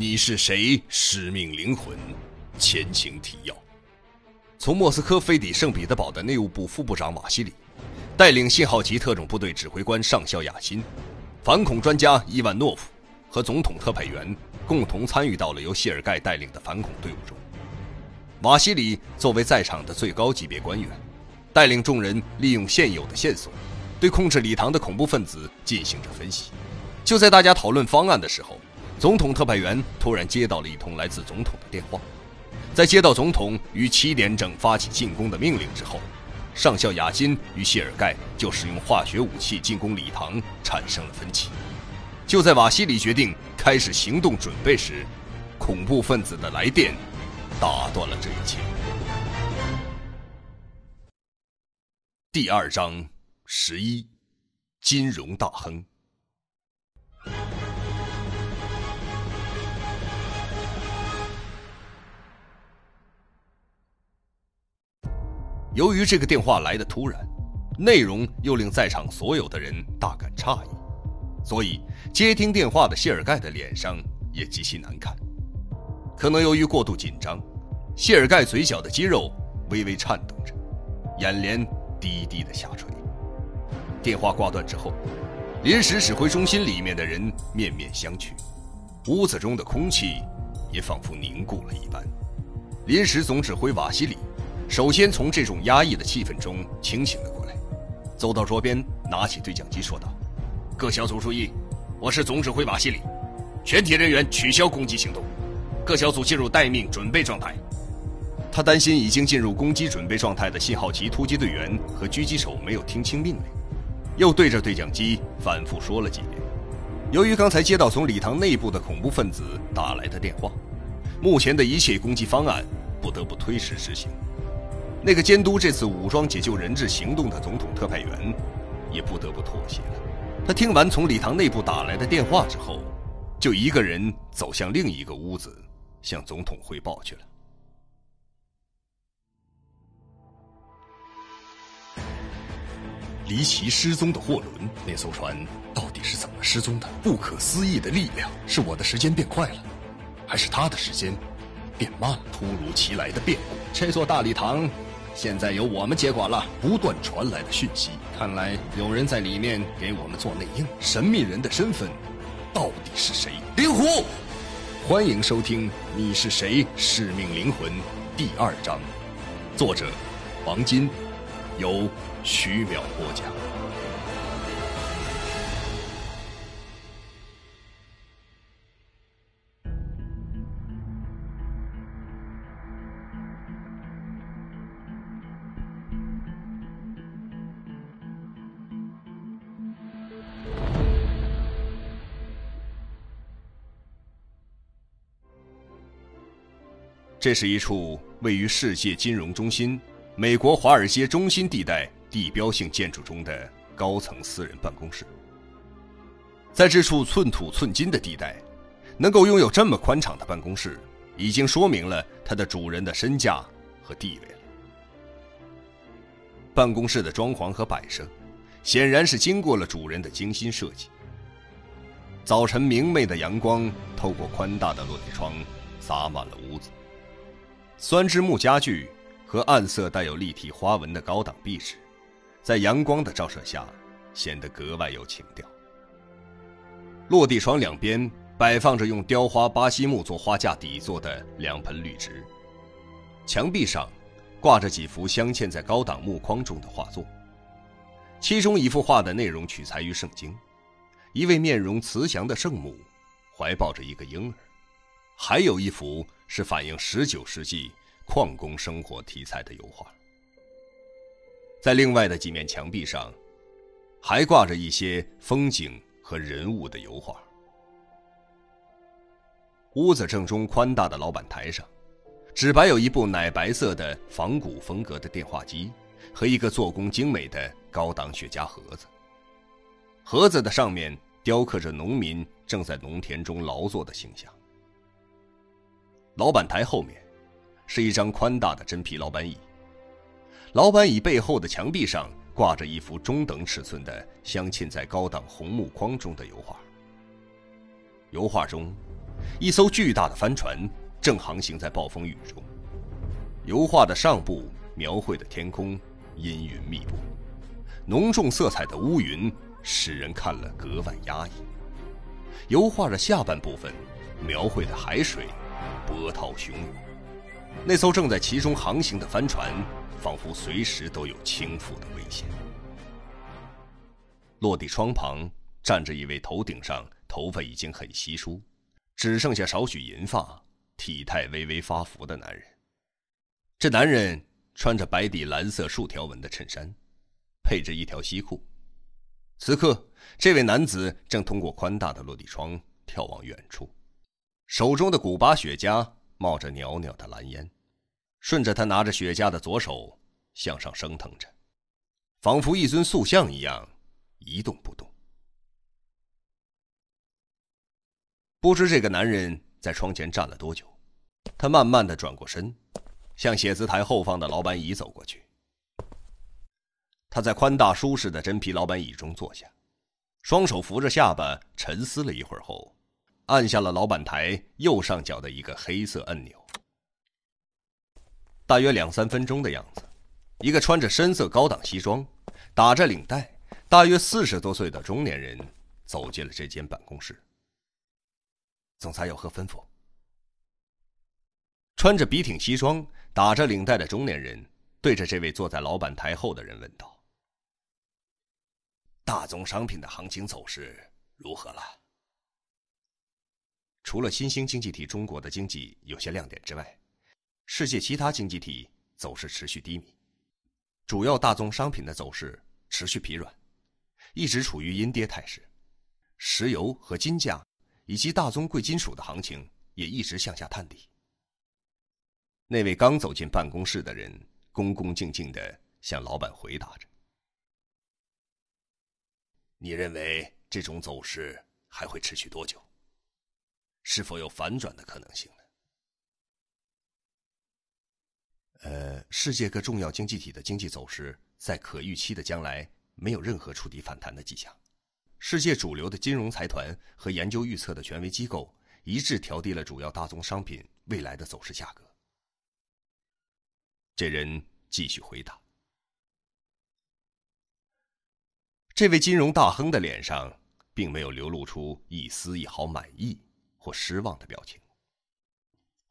你是谁？使命灵魂，前情提要：从莫斯科飞抵圣彼得堡的内务部副部长瓦西里，带领信号级特种部队指挥官上校雅辛，反恐专家伊万诺夫和总统特派员共同参与到了由谢尔盖带领的反恐队伍中。瓦西里作为在场的最高级别官员，带领众人利用现有的线索，对控制礼堂的恐怖分子进行着分析。就在大家讨论方案的时候，总统特派员突然接到了一通来自总统的电话。在接到总统于七点整发起进攻的命令之后，上校雅金与谢尔盖就使用化学武器进攻礼堂产生了分歧。就在瓦西里决定开始行动准备时，恐怖分子的来电打断了这一切。第二章十一，金融大亨。由于这个电话来的突然，内容又令在场所有的人大感诧异，所以接听电话的谢尔盖的脸上也极其难看。可能由于过度紧张，谢尔盖嘴角的肌肉微微颤动着，眼帘低低的下垂。电话挂断之后，临时指挥中心里面的人面面相觑，屋子中的空气也仿佛凝固了一般。临时总指挥瓦西里。首先从这种压抑的气氛中清醒了过来，走到桌边，拿起对讲机说道：“各小组注意，我是总指挥瓦西里，全体人员取消攻击行动，各小组进入待命准备状态。”他担心已经进入攻击准备状态的信号旗突击队员和狙击手没有听清命令，又对着对讲机反复说了几遍。由于刚才接到从礼堂内部的恐怖分子打来的电话，目前的一切攻击方案不得不推迟执行。那个监督这次武装解救人质行动的总统特派员，也不得不妥协了。他听完从礼堂内部打来的电话之后，就一个人走向另一个屋子，向总统汇报去了。离奇失踪的货轮，那艘船到底是怎么失踪的？不可思议的力量，是我的时间变快了，还是他的时间变慢了？突如其来的变故，这座大礼堂。现在由我们接管了。不断传来的讯息，看来有人在里面给我们做内应。神秘人的身份到底是谁？灵狐，欢迎收听《你是谁？使命灵魂》第二章，作者王金，由徐淼播讲。这是一处位于世界金融中心、美国华尔街中心地带地标性建筑中的高层私人办公室。在这处寸土寸金的地带，能够拥有这么宽敞的办公室，已经说明了它的主人的身价和地位了。办公室的装潢和摆设，显然是经过了主人的精心设计。早晨明媚的阳光透过宽大的落地窗，洒满了屋子。酸枝木家具和暗色带有立体花纹的高档壁纸，在阳光的照射下显得格外有情调。落地窗两边摆放着用雕花巴西木做花架底座的两盆绿植，墙壁上挂着几幅镶嵌在高档木框中的画作，其中一幅画的内容取材于圣经，一位面容慈祥的圣母怀抱着一个婴儿，还有一幅。是反映十九世纪矿工生活题材的油画。在另外的几面墙壁上，还挂着一些风景和人物的油画。屋子正中宽大的老板台上，只摆有一部奶白色的仿古风格的电话机和一个做工精美的高档雪茄盒子。盒子的上面雕刻着农民正在农田中劳作的形象。老板台后面，是一张宽大的真皮老板椅。老板椅背后的墙壁上挂着一幅中等尺寸的镶嵌在高档红木框中的油画。油画中，一艘巨大的帆船正航行在暴风雨中。油画的上部描绘的天空阴云密布，浓重色彩的乌云使人看了格外压抑。油画的下半部分描绘的海水波涛汹涌，那艘正在其中航行的帆船仿佛随时都有倾覆的危险。落地窗旁站着一位头顶上头发已经很稀疏，只剩下少许银发、体态微微发福的男人。这男人穿着白底蓝色竖条纹的衬衫，配着一条西裤。此刻，这位男子正通过宽大的落地窗眺望远处，手中的古巴雪茄冒着袅袅的蓝烟，顺着他拿着雪茄的左手向上升腾着，仿佛一尊塑像一样一动不动。不知这个男人在窗前站了多久，他慢慢的转过身，向写字台后方的老板椅走过去。他在宽大舒适的真皮老板椅中坐下，双手扶着下巴，沉思了一会儿后，按下了老板台右上角的一个黑色按钮。大约两三分钟的样子，一个穿着深色高档西装、打着领带、大约四十多岁的中年人走进了这间办公室。总裁有何吩咐？穿着笔挺西装、打着领带的中年人对着这位坐在老板台后的人问道。大宗商品的行情走势如何了？除了新兴经济体中国的经济有些亮点之外，世界其他经济体走势持续低迷，主要大宗商品的走势持续疲软，一直处于阴跌态势。石油和金价以及大宗贵金属的行情也一直向下探底。那位刚走进办公室的人恭恭敬敬的向老板回答着。你认为这种走势还会持续多久？是否有反转的可能性呢？呃，世界各重要经济体的经济走势在可预期的将来没有任何触底反弹的迹象。世界主流的金融财团和研究预测的权威机构一致调低了主要大宗商品未来的走势价格。这人继续回答。这位金融大亨的脸上并没有流露出一丝一毫满意或失望的表情。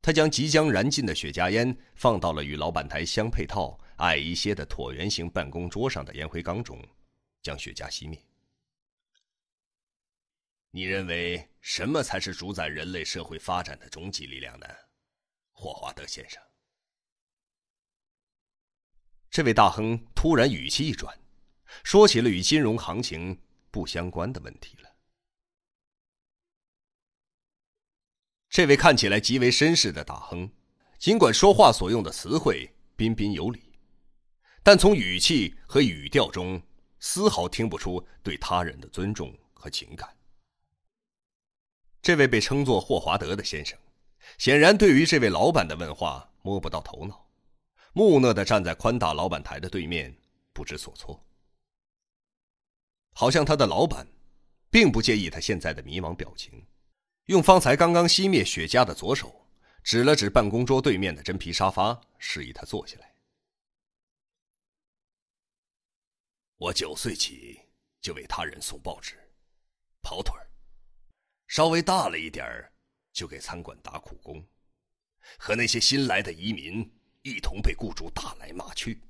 他将即将燃尽的雪茄烟放到了与老板台相配套、矮一些的椭圆形办公桌上的烟灰缸中，将雪茄熄灭。你认为什么才是主宰人类社会发展的终极力量呢，霍华德先生？这位大亨突然语气一转。说起了与金融行情不相关的问题了。这位看起来极为绅士的大亨，尽管说话所用的词汇彬彬有礼，但从语气和语调中丝毫听不出对他人的尊重和情感。这位被称作霍华德的先生，显然对于这位老板的问话摸不到头脑，木讷的站在宽大老板台的对面，不知所措。好像他的老板，并不介意他现在的迷茫表情，用方才刚刚熄灭雪茄的左手，指了指办公桌对面的真皮沙发，示意他坐下来。我九岁起就为他人送报纸、跑腿儿，稍微大了一点儿，就给餐馆打苦工，和那些新来的移民一同被雇主打来骂去，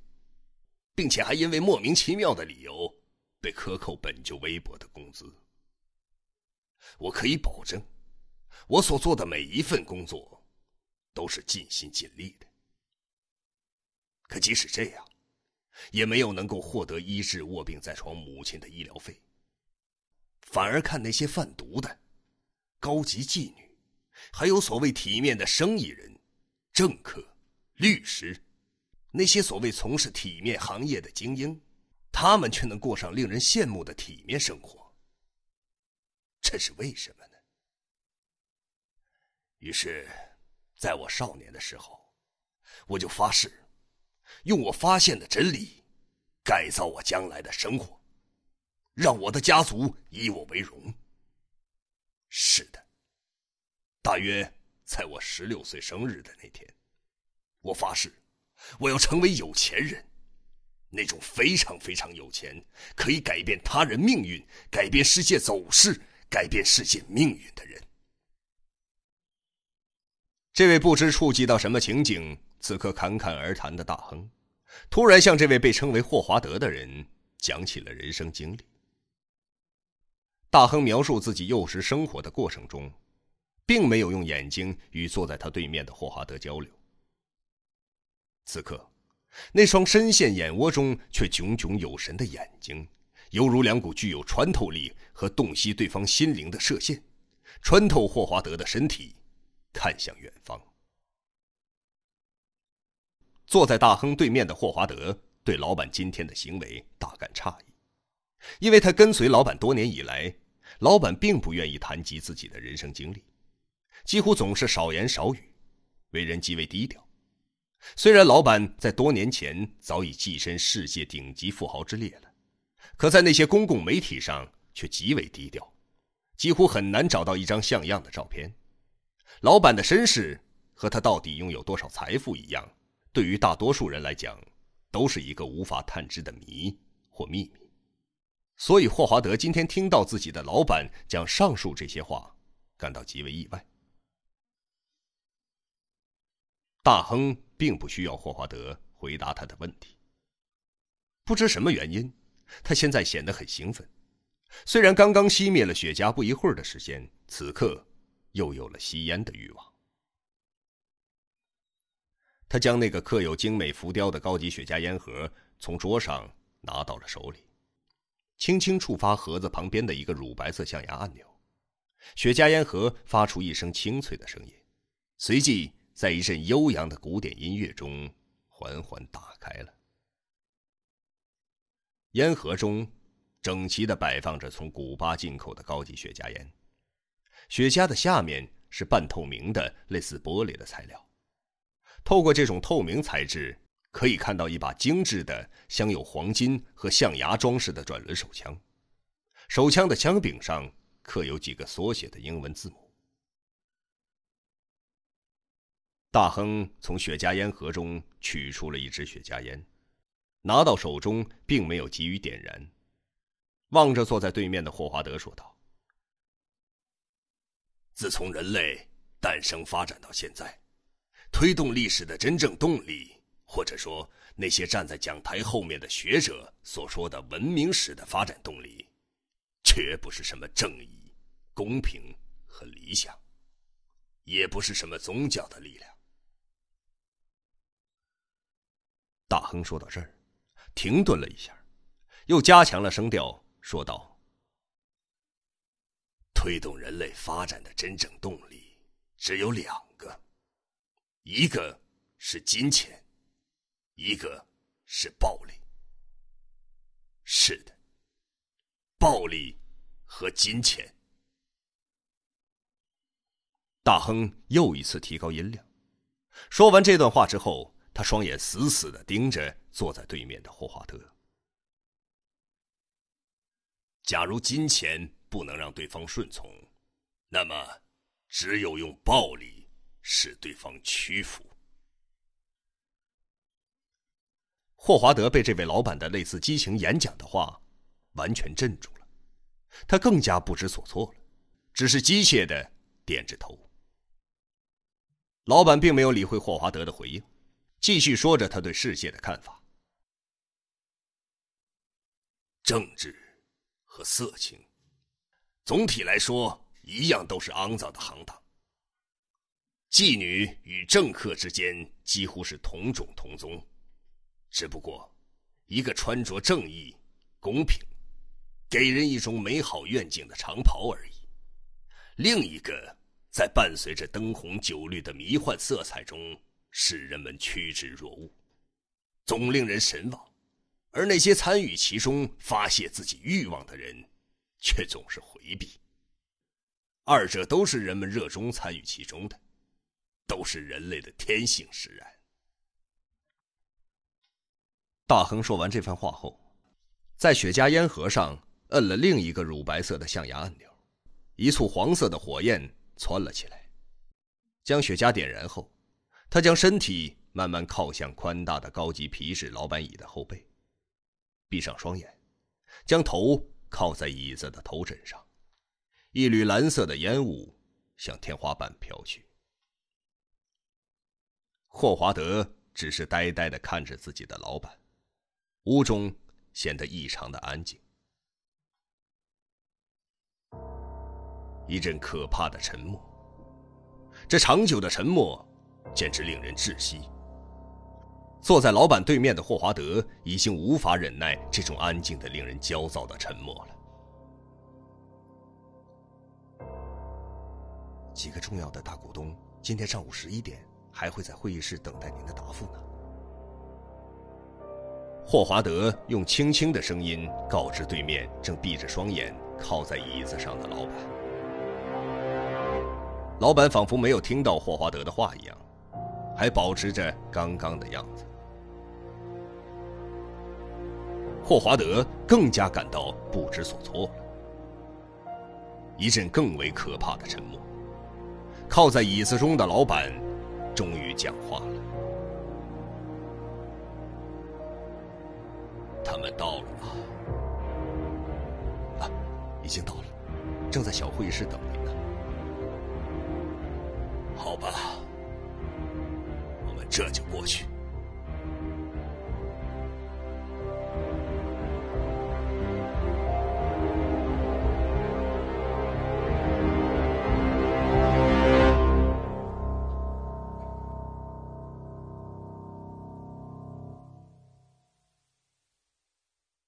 并且还因为莫名其妙的理由。被克扣本就微薄的工资，我可以保证，我所做的每一份工作都是尽心尽力的。可即使这样，也没有能够获得医治卧病在床母亲的医疗费，反而看那些贩毒的、高级妓女，还有所谓体面的生意人、政客、律师，那些所谓从事体面行业的精英。他们却能过上令人羡慕的体面生活，这是为什么？于是，在我少年的时候，我就发誓，用我发现的真理，改造我将来的生活，让我的家族以我为荣。是的，大约在我十六岁生日的那天，我发誓，我要成为有钱人，那种非常非常有钱，可以改变他人命运、改变世界走势、改变世界命运的人。这位不知触及到什么情景，此刻侃侃而谈的大亨，突然向这位被称为霍华德的人讲起了人生经历。大亨描述自己幼时生活的过程中，并没有用眼睛与坐在他对面的霍华德交流。此刻，那双深陷眼窝中却炯炯有神的眼睛，犹如两股具有穿透力和洞悉对方心灵的射线，穿透霍华德的身体，看向远方。坐在大亨对面的霍华德对老板今天的行为大感诧异。因为他跟随老板多年以来，老板并不愿意谈及自己的人生经历，几乎总是少言少语，为人极为低调。虽然老板在多年前早已跻身世界顶级富豪之列了，可在那些公共媒体上却极为低调，几乎很难找到一张像样的照片。老板的身世和他到底拥有多少财富一样，对于大多数人来讲，都是一个无法探知的谜或秘密。所以，霍华德今天听到自己的老板讲上述这些话，感到极为意外。大亨并不需要霍华德回答他的问题。不知什么原因，他现在显得很兴奋。虽然刚刚熄灭了雪茄不一会儿的时间，此刻又有了吸烟的欲望。他将那个刻有精美浮雕的高级雪茄烟盒从桌上拿到了手里。轻轻触发盒子旁边的一个乳白色象牙按钮，雪茄烟盒发出一声清脆的声音，随即在一阵悠扬的古典音乐中缓缓打开了。烟盒中整齐的摆放着从古巴进口的高级雪茄烟，雪茄的下面是半透明的类似玻璃的材料，透过这种透明材质。可以看到一把精致的、镶有黄金和象牙装饰的转轮手枪，手枪的枪柄上刻有几个缩写的英文字母。大亨从雪茄烟盒中取出了一支雪茄烟，拿到手中并没有急于点燃，望着坐在对面的霍华德说道：“自从人类诞生发展到现在，推动历史的真正动力。”或者说，那些站在讲台后面的学者所说的文明史的发展动力，绝不是什么正义、公平和理想，也不是什么宗教的力量。大亨说到这儿，停顿了一下，又加强了声调说道：“推动人类发展的真正动力只有两个，一个是金钱。”一个是暴力，是的，暴力和金钱。大亨又一次提高音量，说完这段话之后，他双眼死死的盯着坐在对面的霍华德。假如金钱不能让对方顺从，那么只有用暴力使对方屈服。霍华德被这位老板的类似激情演讲的话完全镇住了，他更加不知所措了，只是机械的点着头。老板并没有理会霍华德的回应，继续说着他对世界的看法：政治和色情，总体来说一样都是肮脏的行当。妓女与政客之间几乎是同种同宗。只不过，一个穿着正义、公平，给人一种美好愿景的长袍而已；另一个在伴随着灯红酒绿的迷幻色彩中，使人们趋之若鹜，总令人神往；而那些参与其中、发泄自己欲望的人，却总是回避。二者都是人们热衷参与其中的，都是人类的天性使然。大亨说完这番话后，在雪茄烟盒上摁了另一个乳白色的象牙按钮，一簇黄色的火焰窜了起来，将雪茄点燃后，他将身体慢慢靠向宽大的高级皮质老板椅的后背，闭上双眼，将头靠在椅子的头枕上，一缕蓝色的烟雾向天花板飘去。霍华德只是呆呆的看着自己的老板，屋中显得异常的安静。一阵可怕的沉默，这长久的沉默简直令人窒息。坐在老板对面的霍华德已经无法忍耐这种安静的、令人焦躁的沉默了。几个重要的大股东今天上午十一点还会在会议室等待您的答复呢。霍华德用轻轻的声音告知对面正闭着双眼靠在椅子上的老板。老板仿佛没有听到霍华德的话一样，还保持着刚刚的样子。霍华德更加感到不知所措了。一阵更为可怕的沉默。靠在椅子中的老板终于讲话了：“他们到了吗？啊，已经到了，正在小会议室等您呢。”好吧，我们这就过去。